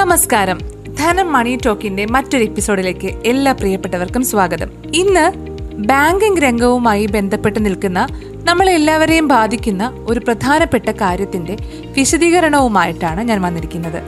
നമസ്കാരം. ധനം മണി ടോക്കിന്റെ മറ്റൊരു എപ്പിസോഡിലേക്ക് എല്ലാ പ്രിയപ്പെട്ടവർക്കും സ്വാഗതം. ഇന്ന് ബാങ്കിംഗ് രംഗവുമായി ബന്ധപ്പെട്ട് നിൽക്കുന്ന നമ്മളെല്ലാവരെയും ബാധിക്കുന്ന ഒരു പ്രധാനപ്പെട്ട കാര്യത്തിന്റെ വിശദീകരണവുമായിട്ടാണ് ഞാൻ വന്നിരിക്കുന്നത്.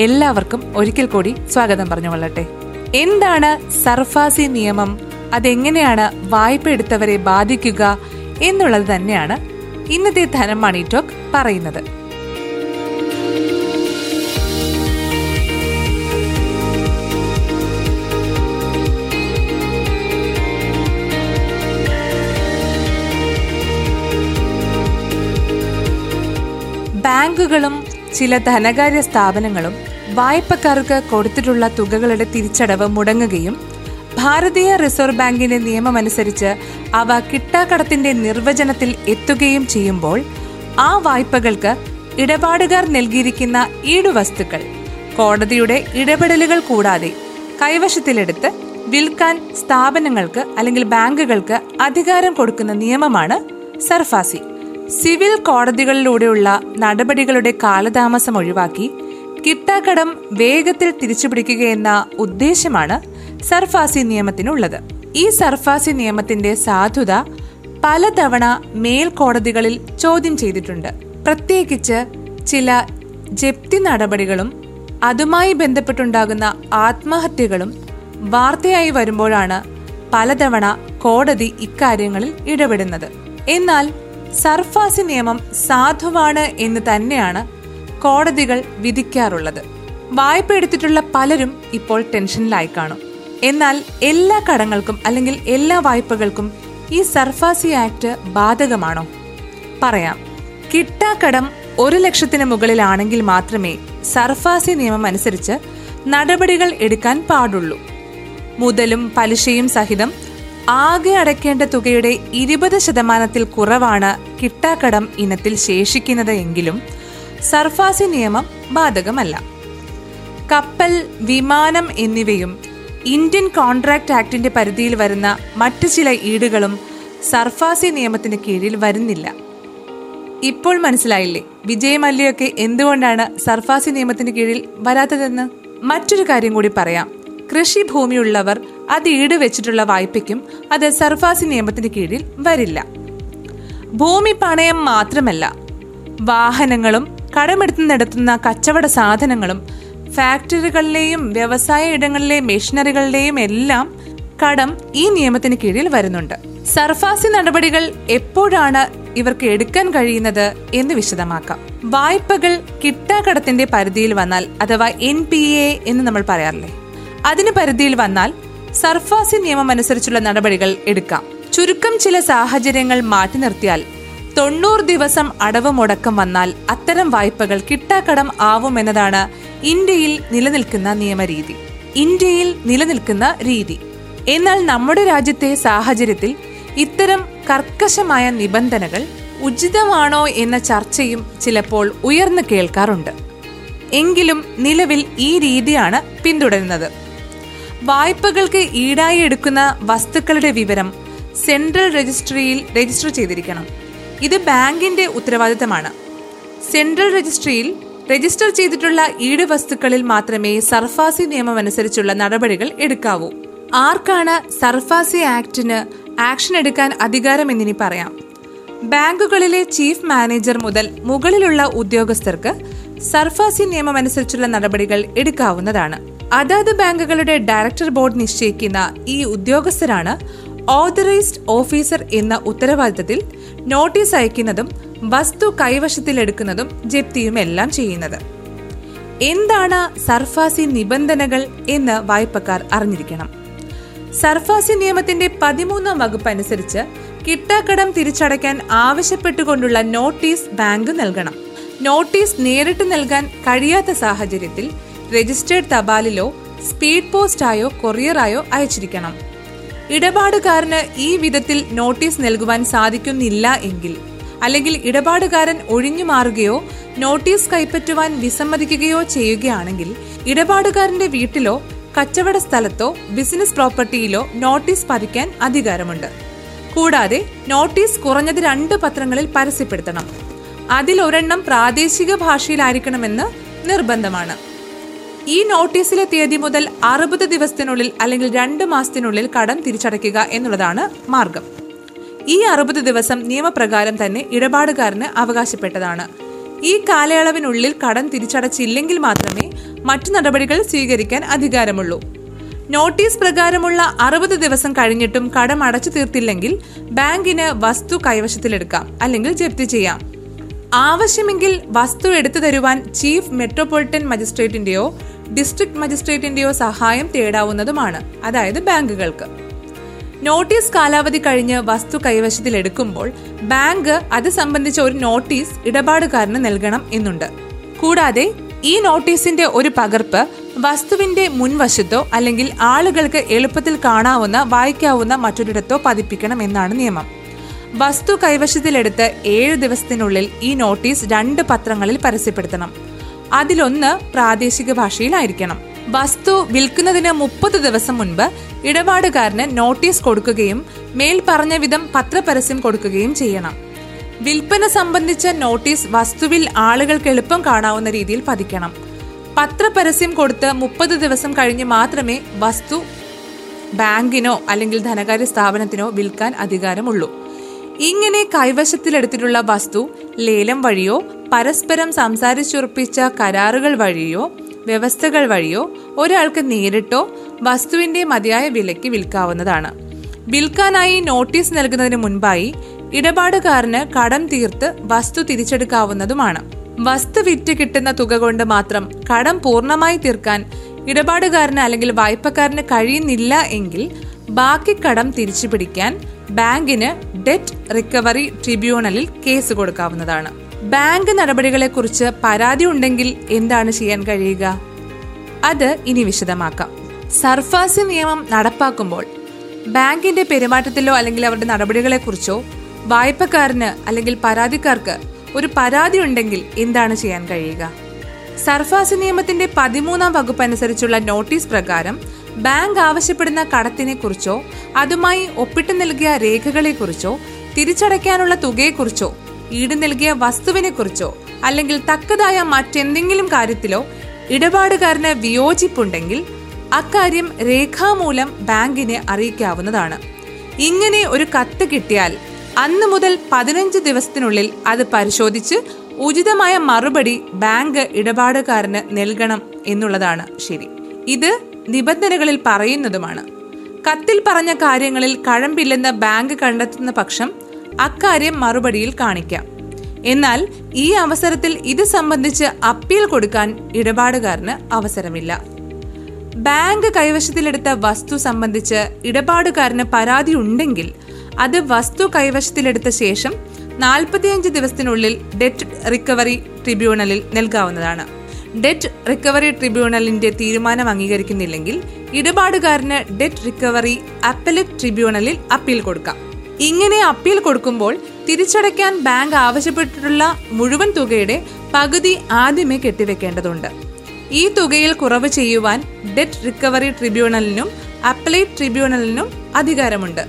എല്ലാവർക്കും ഒരിക്കൽ കൂടി സ്വാഗതം പറഞ്ഞുകൊള്ളട്ടെ. എന്താണ് സർഫാസി നിയമം? അതെങ്ങനെയാണ് വായ്പ എടുത്തവരെ ബാധിക്കുക എന്നുള്ളത് തന്നെയാണ് ഇന്നത്തെ ധനം മണി ടോക്ക് പറയുന്നത്. ബാങ്കുകളും ചില ധനകാര്യ സ്ഥാപനങ്ങളും വായ്പക്കാർക്ക് കൊടുത്തിട്ടുള്ള തുകകളുടെ തിരിച്ചടവ് മുടങ്ങുകയും ഭാരതീയ റിസർവ് ബാങ്കിന്റെ നിയമമനുസരിച്ച് അവ കിട്ടാക്കടത്തിന്റെ നിർവചനത്തിൽ എത്തുകയും ചെയ്യുമ്പോൾ ആ വായ്പകൾക്ക് ഇടപാടുകാർ നൽകിയിരിക്കുന്ന ഈടുവസ്തുക്കൾ കോടതിയുടെ ഇടപെടലുകൾ കൂടാതെ കൈവശത്തിലെടുത്ത് വിൽക്കാൻ സ്ഥാപനങ്ങൾക്ക് അല്ലെങ്കിൽ ബാങ്കുകൾക്ക് അധികാരം കൊടുക്കുന്ന നിയമമാണ് സർഫാസി. സിവിൽ കോടതികളിലൂടെയുള്ള നടപടികളുടെ കാലതാമസം ഒഴിവാക്കി കിട്ടാക്കടം വേഗത്തിൽ തിരിച്ചുപിടിക്കുകയെന്ന ഉദ്ദേശമാണ് സർഫാസി നിയമത്തിനുള്ളത്. ഈ സർഫാസി നിയമത്തിന്റെ സാധുത പലതവണ മേൽക്കോടതികളിൽ ചോദ്യം ചെയ്തിട്ടുണ്ട്. പ്രത്യേകിച്ച് ചില ജപ്തി നടപടികളും അതുമായി ബന്ധപ്പെട്ടുണ്ടാകുന്ന ആത്മഹത്യകളും വാർത്തയായി വരുമ്പോഴാണ് പലതവണ കോടതി ഇക്കാര്യങ്ങളിൽ ഇടപെടുന്നത്. എന്നാൽ സർഫാസി നിയമം സാധുവാണ് എന്ന് തന്നെയാണ് കോടതികൾ വിധിക്കാറുള്ളത്. വായ്പ എടുത്തിട്ടുള്ള പലരും ഇപ്പോൾ ടെൻഷനിലായി കാണും. എന്നാൽ എല്ലാ കടങ്ങൾക്കും അല്ലെങ്കിൽ എല്ലാ വായ്പകൾക്കും ഈ സർഫാസി ആക്ട് ബാധകമാണോ? പറയാം. കിട്ടാക്കടം ഒരു ലക്ഷത്തിന് മുകളിലാണെങ്കിൽ മാത്രമേ സർഫാസി നിയമം അനുസരിച്ച് നടപടികൾ എടുക്കാൻ പാടുള്ളൂ. മുതലും പലിശയും സഹിതം ആകെ അടയ്ക്കേണ്ട തുകയുടെ ഇരുപത് ശതമാനത്തിൽ കുറവാണ് കിട്ടാക്കടം ഇനത്തിൽ ശേഷിക്കുന്നത് എങ്കിലും സർഫാസി നിയമം ബാധകമല്ല. കപ്പൽ വിമാനം എന്നിവയും ഇന്ത്യൻ കോൺട്രാക്ട് ആക്ടിന്റെ പരിധിയിൽ വരുന്ന മറ്റു ചില ഈടുകളും സർഫാസി നിയമത്തിന് കീഴിൽ വരുന്നില്ല. ഇപ്പോൾ മനസ്സിലായില്ലേ? വിജയ് മല്യയൊക്കെ എന്തുകൊണ്ടാണ് സർഫാസി നിയമത്തിന് കീഴിൽ വരാത്തതെന്ന്? മറ്റൊരു കാര്യം കൂടി പറയാം. കൃഷി ഭൂമിയുള്ളവർ അത് ഈട് വെച്ചിട്ടുള്ള വായ്പയ്ക്കും അത് സർഫാസി നിയമത്തിന് കീഴിൽ വരില്ല. ഭൂമി പണയം മാത്രമല്ല വാഹനങ്ങളും കടമെടുത്ത് നടത്തുന്ന കച്ചവട സാധനങ്ങളും ഫാക്ടറികളിലെയും വ്യവസായ ഇടങ്ങളിലെ മെഷീനറികളുടെയും എല്ലാം കടം ഈ നിയമത്തിന് കീഴിൽ വരുന്നുണ്ട്. സർഫാസി നടപടികൾ എപ്പോഴാണ് ഇവർക്ക് എടുക്കാൻ കഴിയുന്നത് എന്ന് വിശദമാക്കാം. വായ്പകൾ കിട്ടാക്കടത്തിന്റെ പരിധിയിൽ വന്നാൽ അഥവാ എൻ പി എ എന്ന് നമ്മൾ പറയാറില്ലേ? അതിന് പരിധിയിൽ വന്നാൽ സർഫാസി നിയമം അനുസരിച്ചുള്ള നടപടികൾ എടുക്കാം. ചുരുക്കം ചില സാഹചര്യങ്ങൾ മാറ്റി നിർത്തിയാൽ തൊണ്ണൂറ് ദിവസം അടവ് മുടക്കം വന്നാൽ അത്തരം വായ്പകൾ കിട്ടാക്കടം ആവുമെന്നതാണ് ഇന്ത്യയിൽ നിലനിൽക്കുന്ന നിയമരീതി. ഇന്ത്യയിൽ നിലനിൽക്കുന്ന രീതി. എന്നാൽ നമ്മുടെ രാജ്യത്തെ സാഹചര്യത്തിൽ ഇത്തരം കർക്കശമായ നിബന്ധനകൾ ഉചിതമാണോ എന്ന ചർച്ചയും ചിലപ്പോൾ ഉയർന്നു കേൾക്കാറുണ്ട്. എങ്കിലും നിലവിൽ ഈ രീതിയാണ് പിന്തുടരുന്നത്. വായ്പകൾക്ക് ഈടായി എടുക്കുന്ന വസ്തുക്കളുടെ വിവരം സെൻട്രൽ രജിസ്ട്രിയിൽ രജിസ്റ്റർ ചെയ്തിരിക്കണം. ഇത് ബാങ്കിന്റെ ഉത്തരവാദിത്തമാണ്. സെൻട്രൽ രജിസ്ട്രിയിൽ രജിസ്റ്റർ ചെയ്തിട്ടുള്ള ഈട് വസ്തുക്കളിൽ മാത്രമേ സർഫാസി നിയമം അനുസരിച്ചുള്ള നടപടികൾ എടുക്കാവൂ. ആർക്കാണ് സർഫാസി ആക്ടിന് ആക്ഷൻ എടുക്കാൻ അധികാരം അധികാരമെന്നിനി പറയാം. ബാങ്കുകളിലെ ചീഫ് മാനേജർ മുതൽ മുകളിലുള്ള ഉദ്യോഗസ്ഥർക്ക് സർഫാസി നിയമം അനുസരിച്ചുള്ള നടപടികൾ എടുക്കാവുന്നതാണ്. അതാത് ബാങ്കുകളുടെ ഡയറക്ടർ ബോർഡ് നിശ്ചയിക്കുന്ന ഈ ഉദ്യോഗസ്ഥരാണ് ഓതറൈസ്ഡ് ഓഫീസർ എന്ന ഉത്തരവാദിത്തത്തിൽ നോട്ടീസ് അയക്കുന്നതും വസ്തു കൈവശത്തിലെടുക്കുന്നതും ജപ്തിയും എല്ലാം ചെയ്യുന്നത്. എന്താണ് സർഫാസി നിബന്ധനകൾ എന്ന് വായ്പക്കാർ അറിഞ്ഞിരിക്കണം. സർഫാസി നിയമത്തിന്റെ പതിമൂന്നാം വകുപ്പ് അനുസരിച്ച് കിട്ടാക്കടം തിരിച്ചടയ്ക്കാൻ ആവശ്യപ്പെട്ടുകൊണ്ടുള്ള നോട്ടീസ് ബാങ്ക് നൽകണം. നോട്ടീസ് നേരിട്ട് നൽകാൻ കഴിയാത്ത സാഹചര്യത്തിൽ രജിസ്റ്റേർഡ് തപാലിലോ സ്പീഡ് പോസ്റ്റായോ കൊറിയറായോ അയച്ചിരിക്കണം. ഇടപാടുകാരന് ഈ വിധത്തിൽ നോട്ടീസ് നൽകുവാൻ സാധിക്കുന്നില്ല എങ്കിൽ അല്ലെങ്കിൽ ഇടപാടുകാരൻ ഒഴിഞ്ഞു മാറുകയോ നോട്ടീസ് കൈപ്പറ്റുവാൻ വിസമ്മതിക്കുകയോ ചെയ്യുകയാണെങ്കിൽ ഇടപാടുകാരന്റെ വീട്ടിലോ കച്ചവട സ്ഥലത്തോ ബിസിനസ് പ്രോപ്പർട്ടിയിലോ നോട്ടീസ് പതിക്കാൻ അധികാരമുണ്ട്. കൂടാതെ നോട്ടീസ് കുറഞ്ഞത് രണ്ട് പത്രങ്ങളിൽ പരസ്യപ്പെടുത്തണം. അതിലൊരെണ്ണം പ്രാദേശിക ഭാഷയിലായിരിക്കണമെന്ന് നിർബന്ധമാണ്. ഈ നോട്ടീസിലെ തീയതി മുതൽ അറുപത് ദിവസത്തിനുള്ളിൽ അല്ലെങ്കിൽ രണ്ട് മാസത്തിനുള്ളിൽ കടം തിരിച്ചടയ്ക്കുക എന്നുള്ളതാണ് മാർഗം. ഈ അറുപത് ദിവസം നിയമപ്രകാരം തന്നെ ഇടപാടുകാരന് അവകാശപ്പെട്ടതാണ്. ഈ കാലയളവിനുള്ളിൽ കടം തിരിച്ചടച്ചില്ലെങ്കിൽ മാത്രമേ മറ്റു നടപടികൾ സ്വീകരിക്കാൻ അധികാരമുള്ളൂ. നോട്ടീസ് പ്രകാരമുള്ള അറുപത് ദിവസം കഴിഞ്ഞിട്ടും കടം അടച്ചു തീർത്തില്ലെങ്കിൽ ബാങ്കിന് വസ്തു കൈവശത്തിലെടുക്കാം അല്ലെങ്കിൽ ജപ്തി ചെയ്യാം. ആവശ്യമെങ്കിൽ വസ്തു എടുത്തു തരുവാൻ ചീഫ് മെട്രോപൊളിറ്റൻ മജിസ്ട്രേറ്റിന്റെയോ ഡിസ്ട്രിക്ട് മജിസ്ട്രേറ്റിന്റെയോ സഹായം തേടാവുന്നതുമാണ് അതായത് ബാങ്കുകൾക്ക്. നോട്ടീസ് കാലാവധി കഴിഞ്ഞ് വസ്തു കൈവശത്തിലെടുക്കുമ്പോൾ ബാങ്ക് അത് സംബന്ധിച്ച ഒരു നോട്ടീസ് ഇടപാടുകാരന് നൽകണം എന്നുണ്ട്. കൂടാതെ ഈ നോട്ടീസിന്റെ ഒരു പകർപ്പ് വസ്തുവിന്റെ മുൻവശത്തോ അല്ലെങ്കിൽ ആളുകൾക്ക് എളുപ്പത്തിൽ കാണാവുന്ന വായിക്കാവുന്ന മറ്റൊരിടത്തോ പതിപ്പിക്കണം എന്നാണ് നിയമം. വസ്തു കൈവശത്തിലെടുത്ത് ഏഴ് ദിവസത്തിനുള്ളിൽ ഈ നോട്ടീസ് രണ്ട് പത്രങ്ങളിൽ പരസ്യപ്പെടുത്തണം. അതിലൊന്ന് പ്രാദേശിക ഭാഷയിലായിരിക്കണം. വസ്തു വിൽക്കുന്നതിന് മുപ്പത് ദിവസം മുൻപ് ഇടപാടുകാരന് നോട്ടീസ് കൊടുക്കുകയും മേൽ പറഞ്ഞ വിധം പത്രപരസ്യം കൊടുക്കുകയും ചെയ്യണം. വിൽപ്പന സംബന്ധിച്ച നോട്ടീസ് വസ്തുവിൽ ആളുകൾക്ക് എളുപ്പം കാണാവുന്ന രീതിയിൽ പതിക്കണം. പത്രപരസ്യം കൊടുത്ത് മുപ്പത് ദിവസം കഴിഞ്ഞ് മാത്രമേ വസ്തു ബാങ്കിനോ അല്ലെങ്കിൽ ധനകാര്യ സ്ഥാപനത്തിനോ വിൽക്കാൻ അധികാരമുള്ളൂ. ഇങ്ങനെ കൈവശത്തിലെടുത്തിട്ടുള്ള വസ്തു ലേലം വഴിയോ പരസ്പരം സംസാരിച്ചുറപ്പിച്ച കരാറുകൾ വഴിയോ വ്യവസ്ഥകൾ വഴിയോ ഒരാൾക്ക് നേരിട്ടോ വസ്തുവിന്റെ മതിയായ വിലയ്ക്ക് വിൽക്കാവുന്നതാണ്. വിൽക്കാനായി നോട്ടീസ് നൽകുന്നതിന് മുൻപായി ഇടപാടുകാരന് കടം തീർത്ത് വസ്തു തിരിച്ചെടുക്കാവുന്നതുമാണ്. വസ്തു വിറ്റ് കിട്ടുന്ന തുക കൊണ്ട് മാത്രം കടം പൂർണമായി തീർക്കാൻ ഇടപാടുകാരന് അല്ലെങ്കിൽ വായ്പക്കാരന് കഴിയുന്നില്ല എങ്കിൽ ബാക്കി കടം തിരിച്ചു പിടിക്കാൻ ബാങ്കിന് ഡെറ്റ് റിക്കവറി ട്രിബ്യൂണലിൽ കേസ് കൊടുക്കാവുന്നതാണ്. ബാങ്ക് നടപടികളെക്കുറിച്ച് പരാതി ഉണ്ടെങ്കിൽ എന്താണ് ചെയ്യാൻ കഴിയുക? അത് ഇനി വിശദമാക്കാം. സർഫാസ് നിയമം നടപ്പാക്കുമ്പോൾ ബാങ്കിന്റെ പെരുമാറ്റത്തിലോ അല്ലെങ്കിൽ അവരുടെ നടപടികളെക്കുറിച്ചോ വായ്പക്കാരന് അല്ലെങ്കിൽ പരാതിക്കാർക്ക് ഒരു പരാതി ഉണ്ടെങ്കിൽ എന്താണ് ചെയ്യാൻ കഴിയുക? സർഫാസ് നിയമത്തിന്റെ പതിമൂന്നാം വകുപ്പ് അനുസരിച്ചുള്ള നോട്ടീസ് പ്രകാരം ബാങ്ക് ആവശ്യപ്പെടുന്ന കടത്തിനെ കുറിച്ചോ അതുമായി ഒപ്പിട്ട് നൽകിയ രേഖകളെക്കുറിച്ചോ തിരിച്ചടയ്ക്കാനുള്ള തുകയെക്കുറിച്ചോ ഈട് നൽകിയ വസ്തുവിനെ കുറിച്ചോ അല്ലെങ്കിൽ തക്കതായ മറ്റെന്തെങ്കിലും കാര്യത്തിലോ ഇടപാടുകാരന് വിയോജിപ്പുണ്ടെങ്കിൽ അക്കാര്യം രേഖാമൂലം ബാങ്കിനെ അറിയിക്കാവുന്നതാണ്. ഇങ്ങനെ ഒരു കത്ത് കിട്ടിയാൽ അന്ന് മുതൽ പതിനഞ്ച് ദിവസത്തിനുള്ളിൽ അത് പരിശോധിച്ച് ഉചിതമായ മറുപടി ബാങ്ക് ഇടപാടുകാരന് നൽകണം എന്നുള്ളതാണ്. ശരി. ഇത് നിബന്ധനകളിൽ പറയുന്നതുമാണ്. കത്തിൽ പറഞ്ഞ കാര്യങ്ങളിൽ കഴമ്പില്ലെന്ന് ബാങ്ക് കണ്ടെത്തുന്ന പക്ഷം അക്കാര്യം മറുപടിയിൽ കാണിക്കാം. എന്നാൽ ഈ അവസരത്തിൽ ഇത് സംബന്ധിച്ച് അപ്പീൽ കൊടുക്കാൻ ഇടപാടുകാരന് അവസരമില്ല. ബാങ്ക് കൈവശത്തിലെടുത്ത വസ്തു സംബന്ധിച്ച് ഇടപാടുകാരന് പരാതി ഉണ്ടെങ്കിൽ അത് വസ്തു കൈവശത്തിലെടുത്ത ശേഷം നാൽപ്പത്തിയഞ്ച് ദിവസത്തിനുള്ളിൽ ഡെറ്റ് റിക്കവറി ട്രിബ്യൂണലിൽ നൽകാവുന്നതാണ്. ഡെറ്റ് റിക്കവറി ട്രിബ്യൂണലിന്റെ തീരുമാനം അംഗീകരിക്കുന്നില്ലെങ്കിൽ ഇടപാടുകാരന് ഡെറ്റ് റിക്കവറി അപ്പലറ്റ് ട്രിബ്യൂണലിൽ അപ്പീൽ കൊടുക്കാം. ഇങ്ങനെ അപ്പീൽ കൊടുക്കുമ്പോൾ തിരിച്ചടയ്ക്കാൻ ബാങ്ക് ആവശ്യപ്പെട്ടിട്ടുള്ള മുഴുവൻ തുകയുടെ പകുതി ആദ്യമേ കെട്ടിവെക്കേണ്ടതുണ്ട്. ഈ തുകയിൽ കുറവ് ചെയ്യുവാൻ ഡെറ്റ് റിക്കവറി ട്രിബ്യൂണലിനും അപ്പലേറ്റ് ട്രിബ്യൂണലിനും അധികാരമുണ്ട്.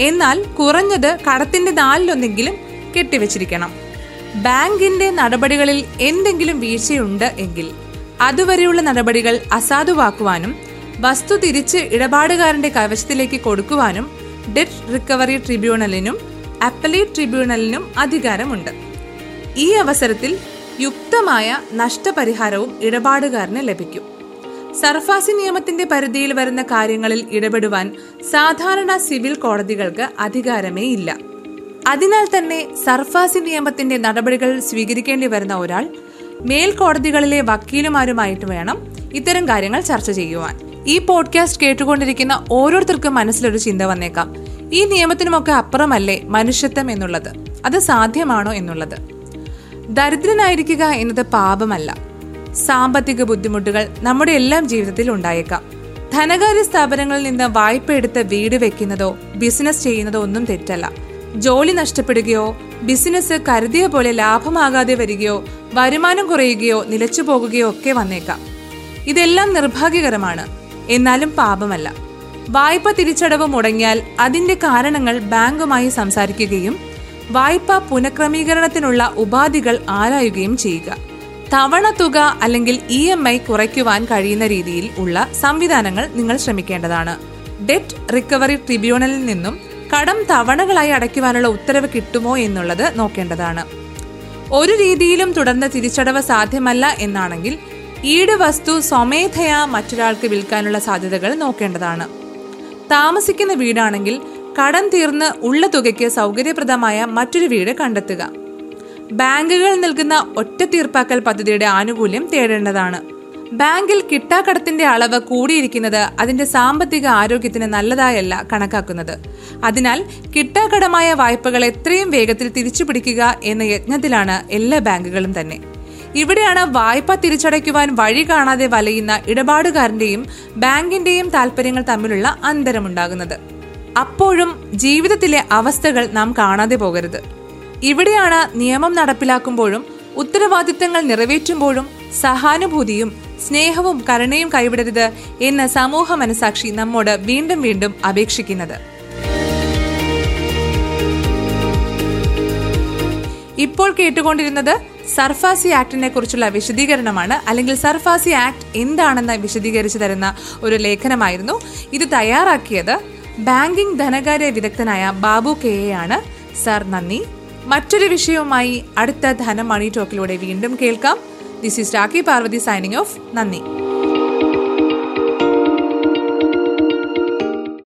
എന്നാൽ കുറഞ്ഞത് കടത്തിന്റെ നാലിലൊന്നെങ്കിലും കെട്ടിവെച്ചിരിക്കണം. ബാങ്കിന്റെ നടപടികളിൽ എന്തെങ്കിലും വീഴ്ചയുണ്ട് എങ്കിൽ അതുവരെയുള്ള നടപടികൾ അസാധുവാക്കുവാനും വസ്തു തിരിച്ച് ഇടപാടുകാരന്റെ കവശത്തിലേക്ക് കൊടുക്കുവാനും ഡെറ്റ് റിക്കവറി ട്രിബ്യൂണലിനും അപ്പലേറ്റ് ട്രിബ്യൂണലിനും അധികാരമുണ്ട്. ഈ അവസരത്തിൽ യുക്തമായ നഷ്ടപരിഹാരവും ഇടപാടുകാരന് ലഭിക്കും. സർഫാസി നിയമത്തിന്റെ പരിധിയിൽ വരുന്ന കാര്യങ്ങളിൽ ഇടപെടുവാൻ സാധാരണ സിവിൽ കോടതികൾക്ക് അധികാരമേ ഇല്ല അതിനാൽ തന്നെ സർഫാസി നിയമത്തിന്റെ നടപടികൾ സ്വീകരിക്കേണ്ടി വരുന്ന ഒരാൾ മേൽക്കോടതികളിലെ വക്കീലുമാരുമായിട്ട് വേണം ഇത്തരം കാര്യങ്ങൾ ചർച്ച ചെയ്യുവാൻ. ഈ പോഡ്കാസ്റ്റ് കേട്ടുകൊണ്ടിരിക്കുന്ന ഓരോരുത്തർക്കും മനസ്സിലൊരു ചിന്ത വന്നേക്കാം. ഈ നിയമത്തിനുമൊക്കെ അപ്പുറമല്ലേ മനുഷ്യത്വം എന്നുള്ളത്? അത് സാധ്യമാണോ എന്നുള്ളത്? ദരിദ്രനായിരിക്കുക എന്നത് പാപമല്ല. സാമ്പത്തിക ബുദ്ധിമുട്ടുകൾ നമ്മുടെ എല്ലാം ജീവിതത്തിൽ ഉണ്ടായേക്കാം. ധനകാര്യ സ്ഥാപനങ്ങളിൽ നിന്ന് വായ്പ എടുത്ത് വീട് വെക്കുന്നതോ ബിസിനസ് ചെയ്യുന്നതോ ഒന്നും തെറ്റല്ല. ജോലി നഷ്ടപ്പെടുകയോ ബിസിനസ് കരുതിയ പോലെ ലാഭമാകാതെ വരികയോ വരുമാനം കുറയുകയോ നിലച്ചു പോകുകയോ ഒക്കെ വന്നേക്കാം. ഇതെല്ലാം നിർഭാഗ്യകരമാണ്. എന്നാലും പാപമല്ല. വായ്പ തിരിച്ചടവ് മുടങ്ങിയാൽ അതിന്റെ കാരണങ്ങൾ ബാങ്കുമായി സംസാരിക്കുകയും വായ്പ പുനഃക്രമീകരണത്തിനുള്ള ഉപാധികൾ ആരായുകയും ചെയ്യുക. തവണ തുക അല്ലെങ്കിൽ ഇ എം ഐ കുറയ്ക്കുവാൻ കഴിയുന്ന രീതിയിൽ ഉള്ള സംവിധാനങ്ങൾ നിങ്ങൾ ശ്രമിക്കേണ്ടതാണ്. ഡെറ്റ് റിക്കവറി ട്രിബ്യൂണലിൽ നിന്നും കടം തവണകളായി അടയ്ക്കുവാനുള്ള ഉത്തരവ് കിട്ടുമോ എന്നുള്ളത് നോക്കേണ്ടതാണ്. ഒരു രീതിയിലും തുടർന്ന് തിരിച്ചടവ് സാധ്യമല്ല എന്നാണെങ്കിൽ ഈട് വസ്തു സ്വമേധയാ മറ്റൊരാൾക്ക് വിൽക്കാനുള്ള സാധ്യതകൾ നോക്കേണ്ടതാണ്. താമസിക്കുന്ന വീടാണെങ്കിൽ കടം തീർന്ന് ഉള്ള തുകയ്ക്ക് സൗകര്യപ്രദമായ മറ്റൊരു വീട് കണ്ടെത്തുക. ബാങ്കുകൾ നൽകുന്ന ഒറ്റ തീർപ്പാക്കൽ പദ്ധതിയുടെ ആനുകൂല്യം തേടേണ്ടതാണ്. ബാങ്കിൽ കിട്ടാക്കടത്തിന്റെ അളവ് കൂടിയിരിക്കുന്നത് അതിന്റെ സാമ്പത്തിക ആരോഗ്യത്തിന് നല്ലതായല്ല കണക്കാക്കുന്നത്. അതിനാൽ കിട്ടാക്കടമായ വായ്പകൾ എത്രയും വേഗത്തിൽ തിരിച്ചുപിടിക്കുക എന്ന യജ്ഞത്തിലാണ് എല്ലാ ബാങ്കുകളും തന്നെ. ഇവിടെയാണ് വായ്പ തിരിച്ചടയ്ക്കുവാൻ വഴി കാണാതെ വലയുന്ന ഇടപാടുകാരന്റെയും ബാങ്കിന്റെയും താല്പര്യങ്ങൾ തമ്മിലുള്ള അന്തരമുണ്ടാകുന്നത്. അപ്പോഴും ജീവിതത്തിലെ അവസ്ഥകൾ നാം കാണാതെ പോകരുത്. ഇവിടെയാണ് നിയമം നടപ്പിലാക്കുമ്പോഴും ഉത്തരവാദിത്തങ്ങൾ നിറവേറ്റുമ്പോഴും സഹാനുഭൂതിയും സ്നേഹവും കരുണയും കൈവിടരുത് എന്ന് സമൂഹ മനസാക്ഷി നമ്മോട് വീണ്ടും വീണ്ടും അപേക്ഷിക്കുന്നത്. ഇപ്പോൾ കേട്ടുകൊണ്ടിരുന്നത് സർഫാസി ആക്ടിനെ കുറിച്ചുള്ള വിശദീകരണമാണ്. അല്ലെങ്കിൽ സർഫാസി ആക്ട് എന്താണെന്ന് വിശദീകരിച്ചു തരുന്ന ഒരു ലേഖനമായിരുന്നു. ഇത് തയ്യാറാക്കിയത് ബാങ്കിംഗ് ധനകാര്യ വിദഗ്ധനായ ബാബു കെ എ ആണ്. സർ നന്ദി. മറ്റൊരു വിഷയവുമായി അടുത്ത ധനം മണി ടോക്കിലൂടെ വീണ്ടും കേൾക്കാം. This is Rakhi Parvathy signing off നന്ദി